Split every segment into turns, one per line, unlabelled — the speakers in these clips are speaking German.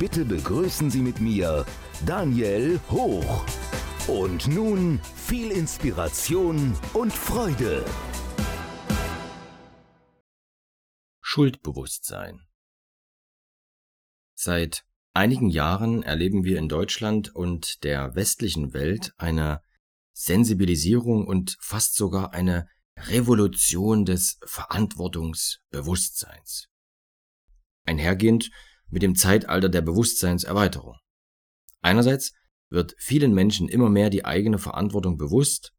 bitte begrüßen Sie mit mir Daniel Hoch. Und nun viel Inspiration und Freude.
Schuldbewusstsein. Seit einigen Jahren erleben wir in Deutschland und der westlichen Welt eine Sensibilisierung und fast sogar eine Revolution des Verantwortungsbewusstseins. Einhergehend mit dem Zeitalter der Bewusstseinserweiterung. Einerseits wird vielen Menschen immer mehr die eigene Verantwortung bewusst,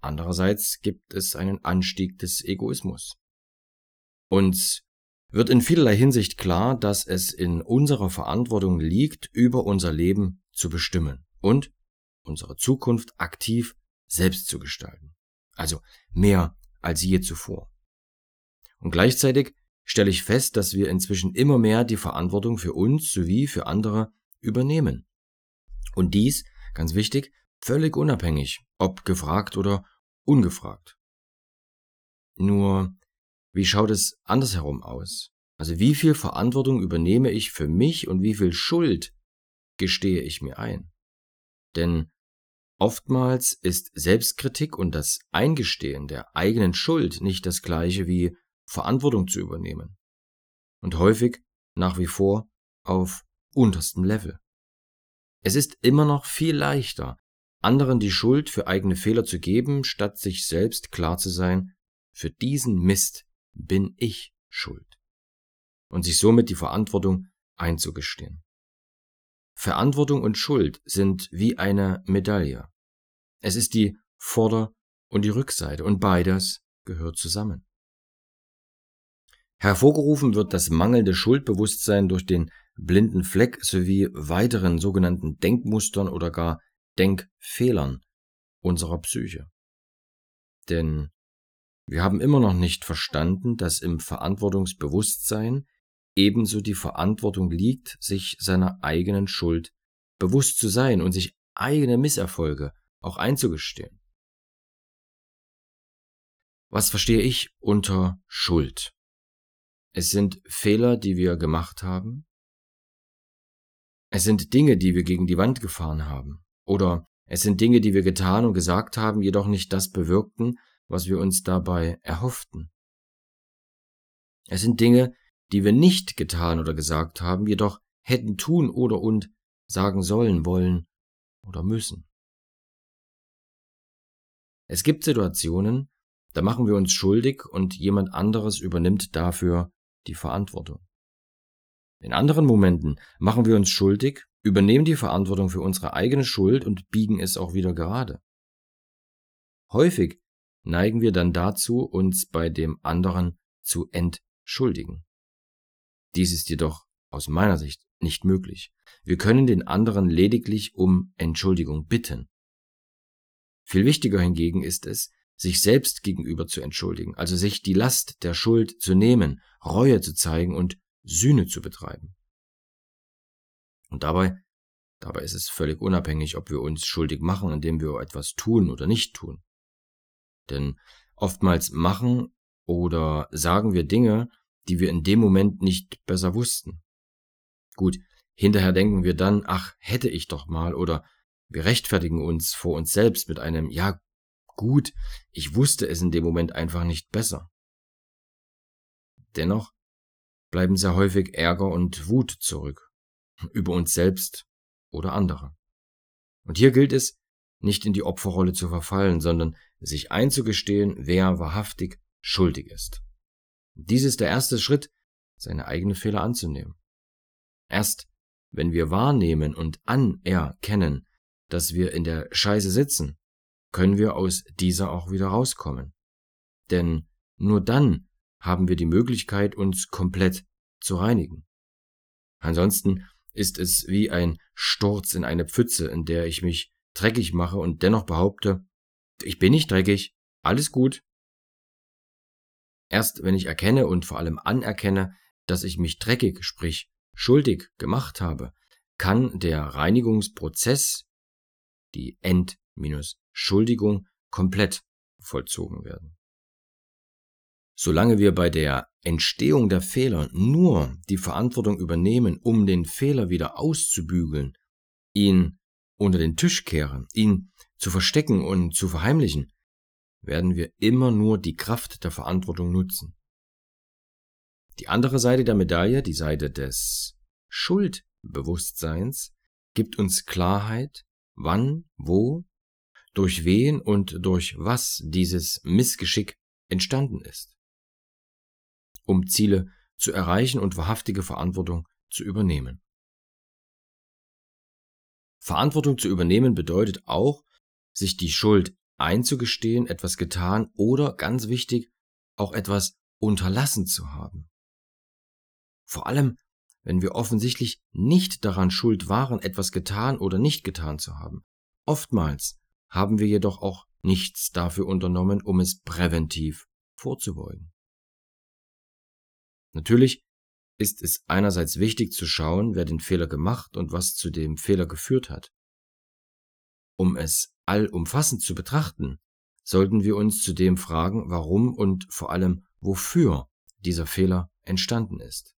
andererseits gibt es einen Anstieg des Egoismus. Uns wird in vielerlei Hinsicht klar, dass es in unserer Verantwortung liegt, über unser Leben zu bestimmen und unsere Zukunft aktiv selbst zu gestalten. Also mehr als je zuvor. Und gleichzeitig stelle ich fest, dass wir inzwischen immer mehr die Verantwortung für uns sowie für andere übernehmen. Und dies, ganz wichtig, völlig unabhängig, ob gefragt oder ungefragt. Nur, wie schaut es andersherum aus? Also wie viel Verantwortung übernehme ich für mich und wie viel Schuld gestehe ich mir ein? Denn oftmals ist Selbstkritik und das Eingestehen der eigenen Schuld nicht das gleiche wie Verantwortung zu übernehmen. Und häufig nach wie vor auf unterstem Level. Es ist immer noch viel leichter, anderen die Schuld für eigene Fehler zu geben, statt sich selbst klar zu sein, für diesen Mist bin ich schuld. Und sich somit die Verantwortung einzugestehen. Verantwortung und Schuld sind wie eine Medaille. Es ist die Vorder- und die Rückseite und beides gehört zusammen. Hervorgerufen wird das mangelnde Schuldbewusstsein durch den blinden Fleck sowie weiteren sogenannten Denkmustern oder gar Denkfehlern unserer Psyche. Denn wir haben immer noch nicht verstanden, dass im Verantwortungsbewusstsein ebenso die Verantwortung liegt, sich seiner eigenen Schuld bewusst zu sein und sich eigene Misserfolge auch einzugestehen. Was verstehe ich unter Schuld? Es sind Fehler, die wir gemacht haben. Es sind Dinge, die wir gegen die Wand gefahren haben. Oder es sind Dinge, die wir getan und gesagt haben, jedoch nicht das bewirkten, was wir uns dabei erhofften. Es sind Dinge, die wir nicht getan oder gesagt haben, jedoch hätten tun oder und sagen sollen, wollen oder müssen. Es gibt Situationen, da machen wir uns schuldig und jemand anderes übernimmt dafür die Verantwortung. In anderen Momenten machen wir uns schuldig, übernehmen die Verantwortung für unsere eigene Schuld und biegen es auch wieder gerade. Häufig neigen wir dann dazu, uns bei dem anderen zu entschuldigen. Dies ist jedoch aus meiner Sicht nicht möglich. Wir können den anderen lediglich um Entschuldigung bitten. Viel wichtiger hingegen ist es, sich selbst gegenüber zu entschuldigen, also sich die Last der Schuld zu nehmen, Reue zu zeigen und Sühne zu betreiben. Und dabei, dabei ist es völlig unabhängig, ob wir uns schuldig machen, indem wir etwas tun oder nicht tun. Denn oftmals machen oder sagen wir Dinge, die wir in dem Moment nicht besser wussten. Gut, hinterher denken wir dann, ach, hätte ich doch mal, oder wir rechtfertigen uns vor uns selbst mit einem, ja, gut, ich wusste es in dem Moment einfach nicht besser. Dennoch bleiben sehr häufig Ärger und Wut zurück, über uns selbst oder andere. Und hier gilt es, nicht in die Opferrolle zu verfallen, sondern sich einzugestehen, wer wahrhaftig schuldig ist. Dies ist der erste Schritt, seine eigenen Fehler anzunehmen. Erst wenn wir wahrnehmen und anerkennen, dass wir in der Scheiße sitzen, können wir aus dieser auch wieder rauskommen. Denn nur dann haben wir die Möglichkeit, uns komplett zu reinigen. Ansonsten ist es wie ein Sturz in eine Pfütze, in der ich mich dreckig mache und dennoch behaupte, ich bin nicht dreckig, alles gut. Erst wenn ich erkenne und vor allem anerkenne, dass ich mich dreckig, sprich schuldig gemacht habe, kann der Reinigungsprozess, die End- Schuldigung komplett vollzogen werden. Solange wir bei der Entstehung der Fehler nur die Verantwortung übernehmen, um den Fehler wieder auszubügeln, ihn unter den Tisch kehren, ihn zu verstecken und zu verheimlichen, werden wir immer nur die Kraft der Verantwortung nutzen. Die andere Seite der Medaille, die Seite des Schuldbewusstseins, gibt uns Klarheit, wann, wo, durch wen und durch was dieses Missgeschick entstanden ist, um Ziele zu erreichen und wahrhaftige Verantwortung zu übernehmen. Verantwortung zu übernehmen bedeutet auch, sich die Schuld einzugestehen, etwas getan oder, ganz wichtig, auch etwas unterlassen zu haben. Vor allem, wenn wir offensichtlich nicht daran schuld waren, etwas getan oder nicht getan zu haben. Oftmals haben wir jedoch auch nichts dafür unternommen, um es präventiv vorzubeugen. Natürlich ist es einerseits wichtig zu schauen, wer den Fehler gemacht und was zu dem Fehler geführt hat. Um es allumfassend zu betrachten, sollten wir uns zudem fragen, warum und vor allem wofür dieser Fehler entstanden ist.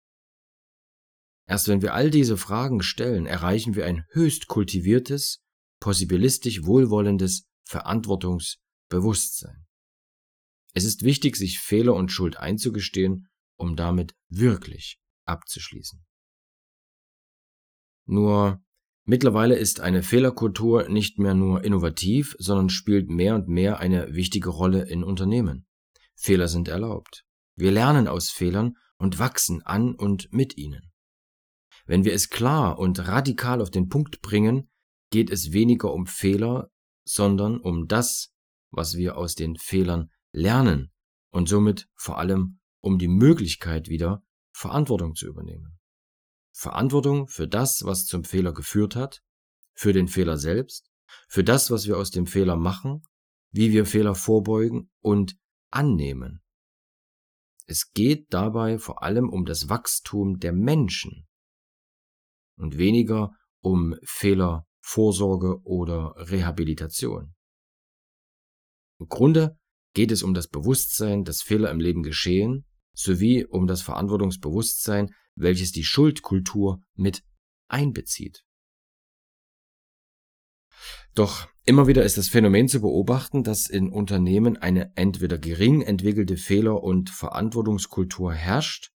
Erst wenn wir all diese Fragen stellen, erreichen wir ein höchst kultiviertes, possibilistisch wohlwollendes Verantwortungsbewusstsein. Es ist wichtig, sich Fehler und Schuld einzugestehen, um damit wirklich abzuschließen. Nur mittlerweile ist eine Fehlerkultur nicht mehr nur innovativ, sondern spielt mehr und mehr eine wichtige Rolle in Unternehmen. Fehler sind erlaubt. Wir lernen aus Fehlern und wachsen an und mit ihnen. Wenn wir es klar und radikal auf den Punkt bringen, geht es weniger um Fehler, sondern um das, was wir aus den Fehlern lernen und somit vor allem um die Möglichkeit wieder Verantwortung zu übernehmen. Verantwortung für das, was zum Fehler geführt hat, für den Fehler selbst, für das, was wir aus dem Fehler machen, wie wir Fehler vorbeugen und annehmen. Es geht dabei vor allem um das Wachstum der Menschen und weniger um Fehlervorsorge oder Rehabilitation. Im Grunde geht es um das Bewusstsein, dass Fehler im Leben geschehen sowie um das Verantwortungsbewusstsein, welches die Schuldkultur mit einbezieht. Doch immer wieder ist das Phänomen zu beobachten, dass in Unternehmen eine entweder gering entwickelte Fehler- und Verantwortungskultur herrscht,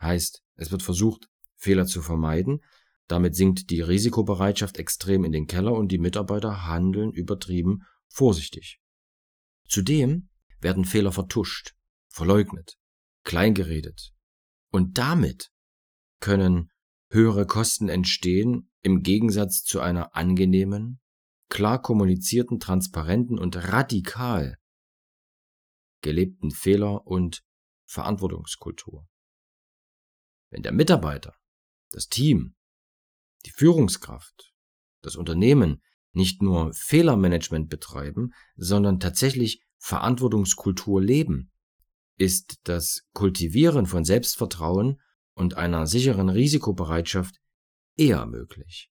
heißt, es wird versucht, Fehler zu vermeiden, damit sinkt die Risikobereitschaft extrem in den Keller und die Mitarbeiter handeln übertrieben vorsichtig. Zudem werden Fehler vertuscht, verleugnet, kleingeredet. Und damit können höhere Kosten entstehen im Gegensatz zu einer angenehmen, klar kommunizierten, transparenten und radikal gelebten Fehler- und Verantwortungskultur. Wenn der Mitarbeiter, das Team, die Führungskraft, das Unternehmen nicht nur Fehlermanagement betreiben, sondern tatsächlich Verantwortungskultur leben, ist das Kultivieren von Selbstvertrauen und einer sicheren Risikobereitschaft eher möglich.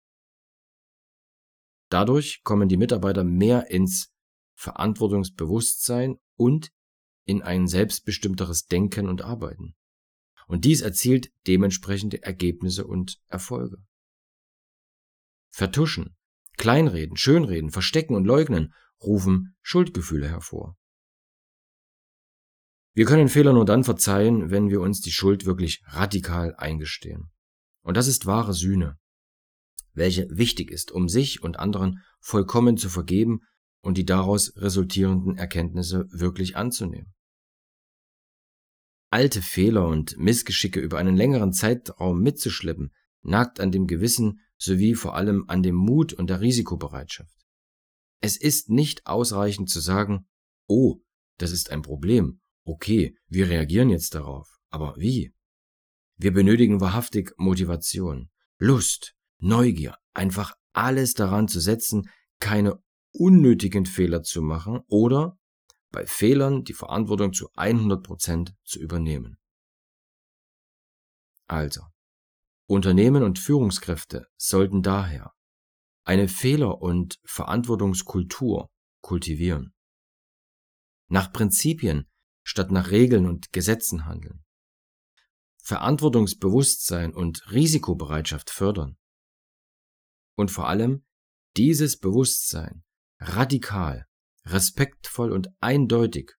Dadurch kommen die Mitarbeiter mehr ins Verantwortungsbewusstsein und in ein selbstbestimmteres Denken und Arbeiten. Und dies erzielt dementsprechende Ergebnisse und Erfolge. Vertuschen, Kleinreden, Schönreden, Verstecken und Leugnen rufen Schuldgefühle hervor. Wir können Fehler nur dann verzeihen, wenn wir uns die Schuld wirklich radikal eingestehen. Und das ist wahre Sühne, welche wichtig ist, um sich und anderen vollkommen zu vergeben und die daraus resultierenden Erkenntnisse wirklich anzunehmen. Alte Fehler und Missgeschicke über einen längeren Zeitraum mitzuschleppen, nagt an dem Gewissen sowie vor allem an dem Mut und der Risikobereitschaft. Es ist nicht ausreichend zu sagen, oh, das ist ein Problem Okay, wir reagieren jetzt darauf. Aber wie? Wir benötigen wahrhaftig Motivation, Lust, Neugier, einfach alles daran zu setzen, keine unnötigen Fehler zu machen oder bei Fehlern die Verantwortung zu 100 Prozent zu übernehmen. Also, Unternehmen und Führungskräfte sollten daher eine Fehler- und Verantwortungskultur kultivieren. Nach Prinzipien statt nach Regeln und Gesetzen handeln. Verantwortungsbewusstsein und Risikobereitschaft fördern. Und vor allem dieses Bewusstsein radikal, respektvoll und eindeutig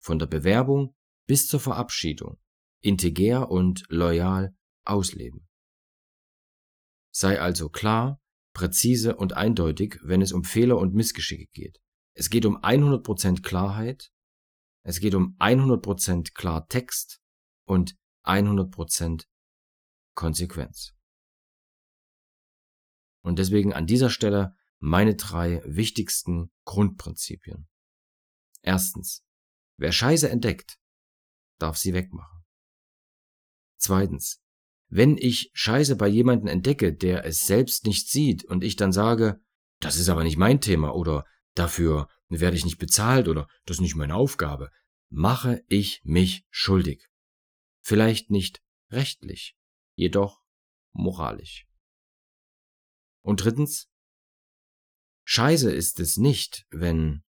von der Bewerbung bis zur Verabschiedung integer und loyal ausleben. Sei also klar, präzise und eindeutig, wenn es um Fehler und Missgeschicke geht. Es geht um 100% Klarheit, es geht um 100% Klartext und 100% Konsequenz. Und deswegen an dieser Stelle meine drei wichtigsten Grundprinzipien. Erstens, wer Scheiße entdeckt, darf sie wegmachen. Zweitens, wenn ich Scheiße bei jemandem entdecke, der es selbst nicht sieht und ich dann sage, das ist aber nicht mein Thema oder dafür werde ich nicht bezahlt oder das ist nicht meine Aufgabe, mache ich mich schuldig. Vielleicht nicht rechtlich, jedoch moralisch. Und drittens, Scheiße ist es nicht, wenn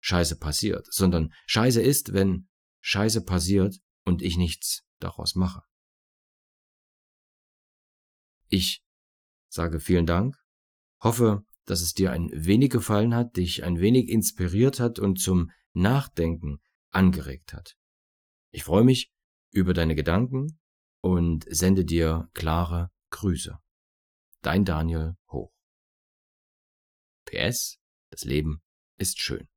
Scheiße passiert, sondern Scheiße ist, wenn Scheiße passiert und ich nichts daraus mache. Ich sage vielen Dank, hoffe, dass es dir ein wenig gefallen hat, dich ein wenig inspiriert hat und zum Nachdenken angeregt hat. Ich freue mich über deine Gedanken und sende dir klare Grüße. Dein Daniel Hoch. PS, das Leben ist schön.